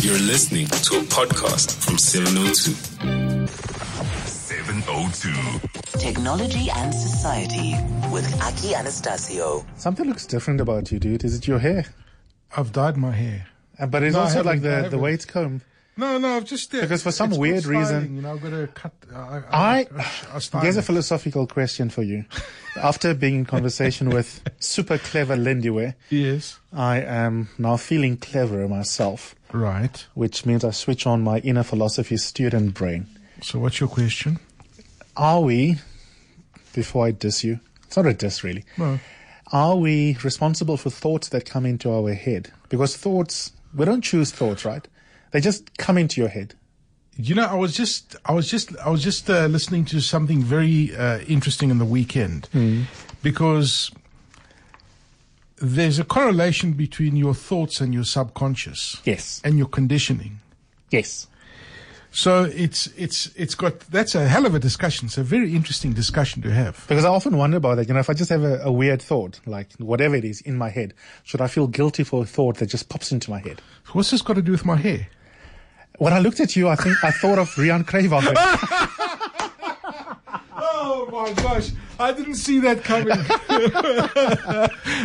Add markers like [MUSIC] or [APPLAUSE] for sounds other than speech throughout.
You're listening to a podcast from 702. 702. Technology and Society with Aki Anastasiou. Something looks different about you, dude. Is it your hair? I've dyed my hair. Uh, But it's No, also like the, the way it's combed. No, no, I've just uh, Because for some it's called weird reason- you know, I've got to cut. Uh, I, I, I [SIGHS] style here's a philosophical question for you. After being in conversation [LAUGHS] with super clever Lindiwe, yes, I am now feeling cleverer myself, right. which means I switch on my inner philosophy student brain. So, what's your question? Are we, before I diss you, it's not a diss really, No. are we responsible for thoughts that come into our head? Because thoughts, we don't choose thoughts, right? They just come into your head. You know, I was just, I was just, I was just uh, listening to something very uh, interesting in the weekend because there's a correlation between your thoughts and your subconscious Yes. and your conditioning. Yes. So it's it's it's got that's a hell of a discussion. It's a very interesting discussion to have. Because I often wonder about that. You know, if I just have a, a weird thought, like whatever it is in my head, should I feel guilty for a thought that just pops into my head? What's this got to do with my hair? When I looked at you, I think I thought of Rian Krevak. [LAUGHS] Oh my gosh, I didn't see that coming.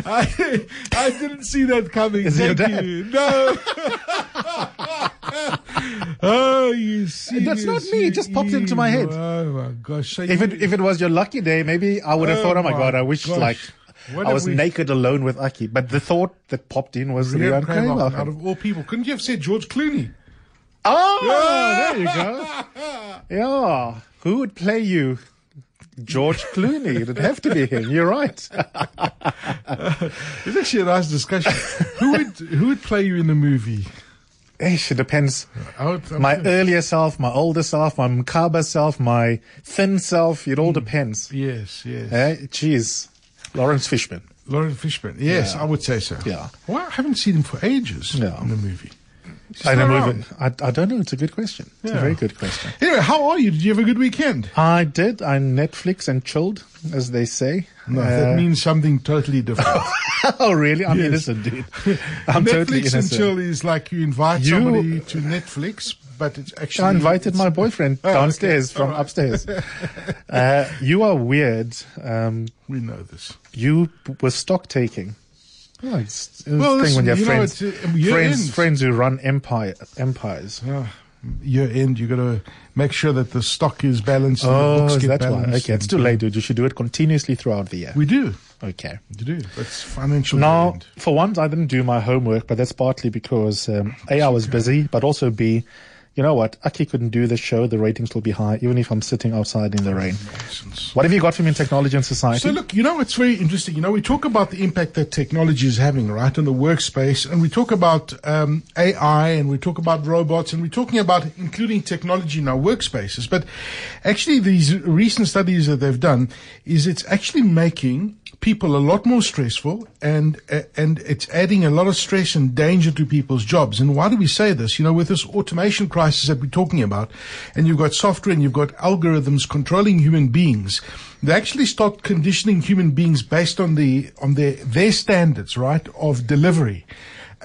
I, I didn't see that coming. Is Thank dad? you. No. [LAUGHS] oh, you see. That's not me, it just popped into my head. Oh my gosh. If it if it was your lucky day, maybe I would have Oh thought, oh my god, I wish gosh. like What I was we- naked alone with Aki. But the thought that popped in was Rian Rian Krevak, out of all people, couldn't you have said George Clooney? Oh, yeah. there you go. [LAUGHS] Yeah, who would play you? George Clooney. It'd have to be him. You're right. It's actually a nice discussion. who would who would play you in the movie? Ish, it depends. Would, My earlier self, my older self, my macabre self, my thin self. It all depends. yes, yes. Eh? Jeez. Laurence Fishburne. Lauren Fishburne. Yes, Yeah. I would say so. Yeah. Well, I haven't seen him for ages Yeah. in the movie. I don't know. around? even- I, I don't know. It's a good question. It's a very good question. Anyway, how are you? Did you have a good weekend? I did. I Netflix and chilled, as they say. No, Uh, that means something totally different. [LAUGHS] oh, really? I'm Yes. innocent, dude. I'm totally Netflix and innocent. chill is like you invite You- somebody to Netflix, but it's actually I invited my boyfriend [LAUGHS] Oh, okay. downstairs from All right. upstairs. [LAUGHS] uh, you are weird. Um, We know this. you were stock taking. Oh, it's, it's Well, the thing when you have you know, friends, it's, uh, friends, friends who run empire, empires. Ah, year end, you got to make sure that the stock is balanced. and Oh, books is get that why? Okay, it's too late, dude. You should do it continuously throughout the year. We do. Okay. We do. That's financial. Now, for once, I didn't do my homework, but that's partly because um, A, I was busy, but also B, you know what? Aki couldn't do the show. The ratings will be high, even if I'm sitting outside in the rain. Nonsense. What have you got for me in technology and society? So look, you know, it's very interesting. You know, we talk about the impact that technology is having, right, in the workspace, and we talk about um, AI, and we talk about robots, and we're talking about including technology in our workspaces. But actually, these recent studies that they've done is it's actually making people a lot more stressful and and it's adding a lot of stress and danger to people's jobs. And why do we say this? You know with this automation crisis that we're talking about and you've got software and you've got algorithms controlling human beings they actually start conditioning human beings based on the on their their standards right of delivery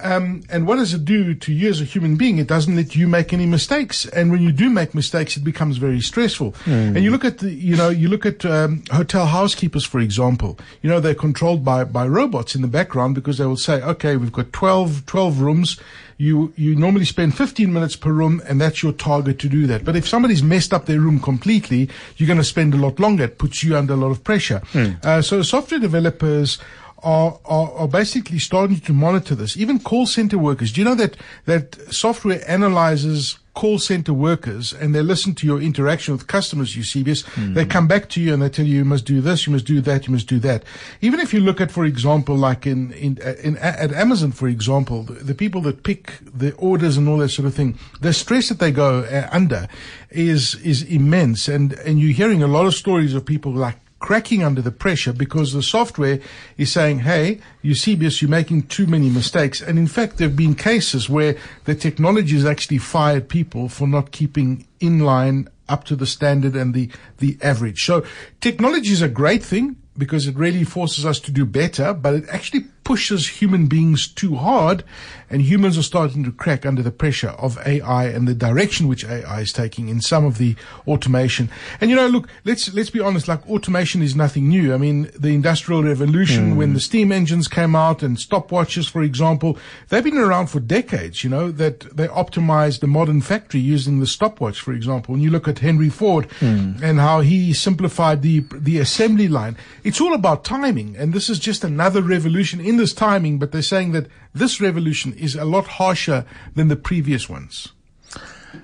um, and what does it do to you as a human being? It doesn't let you make any mistakes. And when you do make mistakes, it becomes very stressful. And you look at the, you know, you look at um, hotel housekeepers, for example. You know, they're controlled by, by robots in the background because they will say, okay, we've got 12, 12 rooms. You, you normally spend 15 minutes per room and that's your target to do that. But if somebody's messed up their room completely, you're going to spend a lot longer. It puts you under a lot of pressure. Uh, so software developers, are, are, are basically starting to monitor this. Even call center workers. Do you know that, that software analyzes call center workers and they listen to your interaction with customers, you see this? They come back to you and they tell you, you must do this, you must do that, you must do that. Even if you look at, for example, like in, in, in at Amazon, for example, the, the people that pick the orders and all that sort of thing, the stress that they go uh, under is, is immense. And, and you're hearing a lot of stories of people like cracking under the pressure because the software is saying, hey, this, you're making too many mistakes. And in fact, there have been cases where the technology has actually fired people for not keeping in line up to the standard and the, the average. So technology is a great thing because it really forces us to do better, but it actually pushes human beings too hard, and humans are starting to crack under the pressure of AI and the direction which AI is taking in some of the automation. And you know, look, let's let's be honest. Like automation is nothing new. I mean, the industrial revolution, hmm. when the steam engines came out and stopwatches, for example, they've been around for decades. You know that they optimized the modern factory using the stopwatch, for example. When you look at Henry Ford hmm. and how he simplified the the assembly line, it's all about timing. And this is just another revolution in this timing. But they're saying that this revolution is a lot harsher than the previous ones.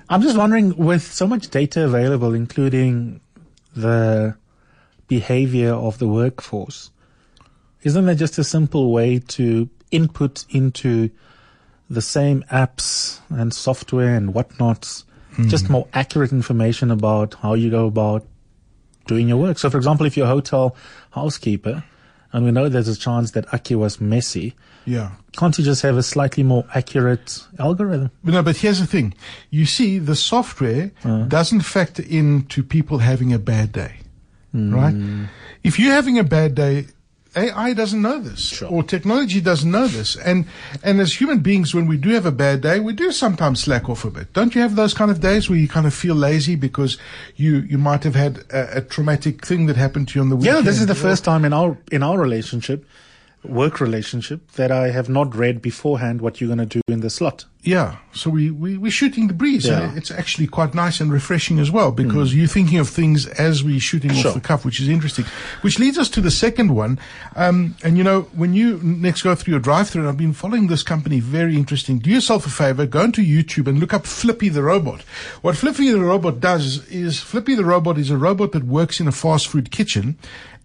I'm just wondering, with so much data available, including the behavior of the workforce, isn't there just a simple way to input into the same apps and software and whatnots, hmm. just more accurate information about how you go about doing your work? So, for example, if you're a hotel housekeeper, and we know there's a chance that Aki was messy, Yeah. can't you just have a slightly more accurate algorithm? No, but here's the thing. You see, the software doesn't factor into people having a bad day, right? Hmm. If you're having a bad day, AI doesn't know this, or technology doesn't know this, and and as human beings, when we do have a bad day, we do sometimes slack off a bit. Don't you have those kind of days where you kind of feel lazy because you you might have had a, a traumatic thing that happened to you on the weekend? Yeah, this is the first time in our in our relationship, work relationship, that I have not read beforehand what you're going to do in the slot. Yeah, so we, we, we're shooting the breeze. Yeah. It's actually quite nice and refreshing as well because you're thinking of things as we're shooting Sure. off the cuff, which is interesting. Which leads us to the second one. Um, and you know, when you next go through your drive through, and I've been following this company, very interesting. Do yourself a favor, go into YouTube and look up Flippy the Robot. What Flippy the Robot does is Flippy the Robot is a robot that works in a fast food kitchen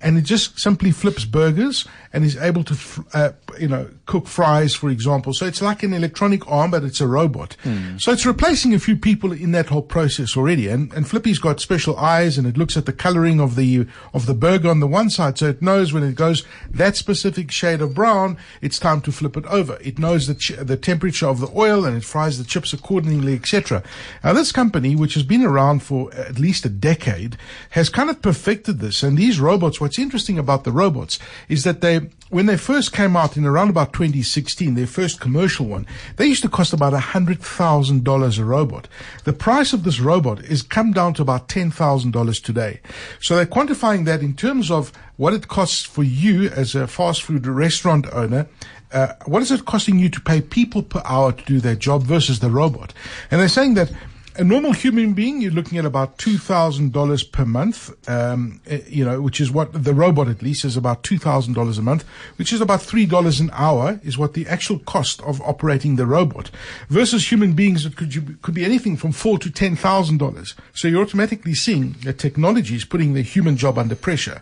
and it just simply flips burgers and is able to, f- uh, you know, cook fries, for example. So it's like an electronic arm, but it's a robot. So it's replacing a few people in that whole process already. And, and Flippy's got special eyes and it looks at the coloring of the, of the burger on the one side. So it knows when it goes that specific shade of brown, it's time to flip it over. It knows the, ch- the temperature of the oil and it fries the chips accordingly, etc. Now this company, which has been around for at least a decade, has kind of perfected this. And these robots, what's interesting about the robots is that they, when they first came out in around about 2016, their first commercial one, they used to cost about $100,000 a robot. The price of this robot has come down to about $10,000 today. So they're quantifying that in terms of what it costs for you as a fast food restaurant owner uh, what is it costing you to pay people per hour to do their job versus the robot? And they're saying that a normal human being, you're looking at about two thousand dollars per month. Um, eh, you know, which is what the robot at least is about two thousand dollars a month, which is about three dollars an hour, is what the actual cost of operating the robot. Versus human beings, it could you- could be anything from four to ten thousand dollars. So you're automatically seeing that technology is putting the human job under pressure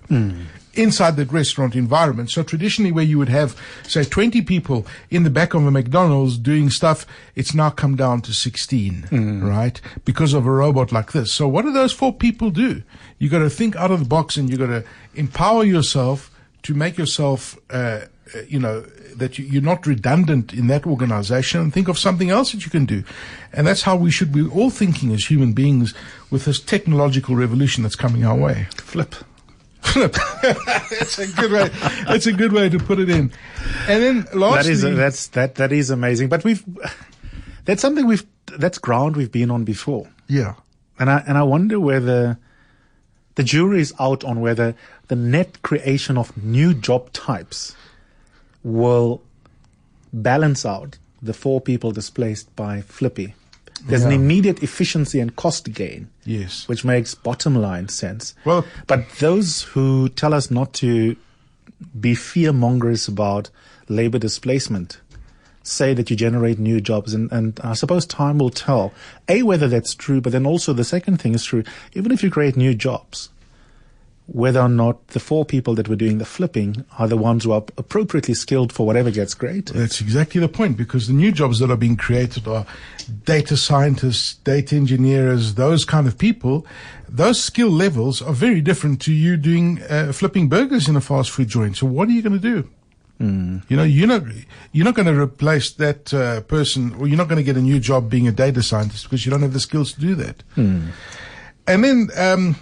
inside the restaurant environment. So traditionally where you would have, say, 20 people in the back of a McDonald's doing stuff, it's now come down to 16, right? Because of a robot like this. So what do those four people do? You got to think out of the box and you got to empower yourself to make yourself, uh, uh, you know, that you, you're not redundant in that organization and think of something else that you can do. And that's how we should be all thinking as human beings with this technological revolution that's coming our way. Flip. That's [LAUGHS] a good way. That's a good way to put it in. And then lastly, That is that's that that is amazing. But we've that's something we've that's ground we've been on before. yeah, And I and I wonder whether the jury is out on whether the net creation of new job types will balance out the four people displaced by Flippy. There's an immediate efficiency and cost gain, yes, which makes bottom line sense. Well- but those who tell us not to be fear mongers about labor displacement say that you generate new jobs and, and I suppose time will tell. A whether that's true, but then also the second thing is true, even if you create new jobs, whether or not the four people that were doing the flipping are the ones who are appropriately skilled for whatever gets created. that's exactly the point. Because the new jobs that are being created are data scientists, data engineers, those kind of people. Those skill levels are very different to you doing uh, flipping burgers in a fast food joint. So what are you going to do? You know, you're not you're not going to replace that uh, person, or you're not going to get a new job being a data scientist because you don't have the skills to do that. And then um,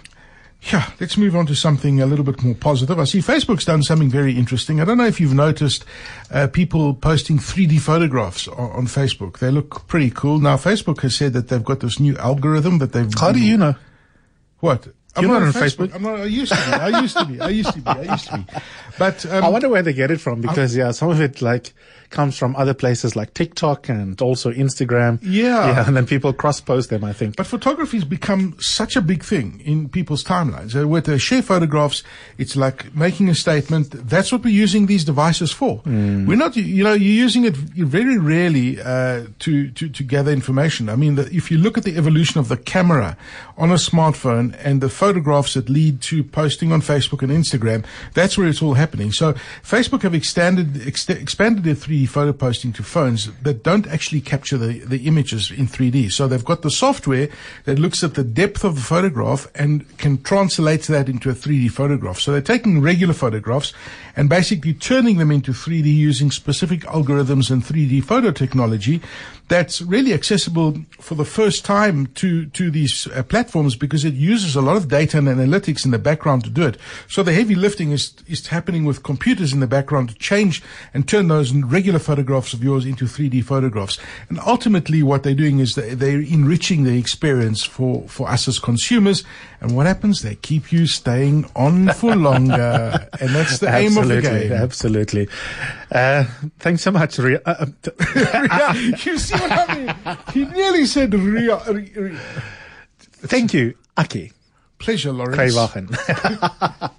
Yeah, let's move on to something a little bit more positive. I see Facebook's done something very interesting. I don't know if you've noticed uh, people posting 3D photographs on, on, Facebook. They look pretty cool. Now, Facebook has said that they've got this new algorithm that they've. How do you know? What? I'm not, not on Facebook. Facebook? I'm not. I used to be. I used to be. I used to be. I used to be. But um, I wonder where they get it from because yeah, some of it like comes from other places like TikTok and also Instagram. Yeah. yeah, and then people cross post them. I think. But photography's become such a big thing in people's timelines. Uh, with the share photographs, it's like making a statement. That's what we're using these devices for. We're not, you know, you're using it very rarely uh, to, to to gather information. I mean, the, if you look at the evolution of the camera on a smartphone and the photographs that lead to posting on Facebook and Instagram, that's where it's all happening. So Facebook have extended ex- expanded their 3D photo posting to phones that don't actually capture the, the images in 3D. So they've got the software that looks at the depth of the photograph and can translate that into a 3D photograph. So they're taking regular photographs and basically turning them into 3D using specific algorithms and 3D photo technology that's really accessible for the first time to to these uh, platforms because it uses a lot of data and analytics in the background to do it. So the heavy lifting is is happening with computers in the background to change and turn those regular photographs of yours into 3D photographs. And ultimately, what they're doing is they, they're enriching the experience for for us as consumers. And what happens? They keep you staying on for [LAUGHS] longer, and that's the aim of the game. absolutely. Uh, thanks so much, Ria. Uh, uh, t- [LAUGHS] [LAUGHS] you see what I mean? He nearly said. Ria- Ria. thank you, Aki Pleasure, Lawrence. [LAUGHS]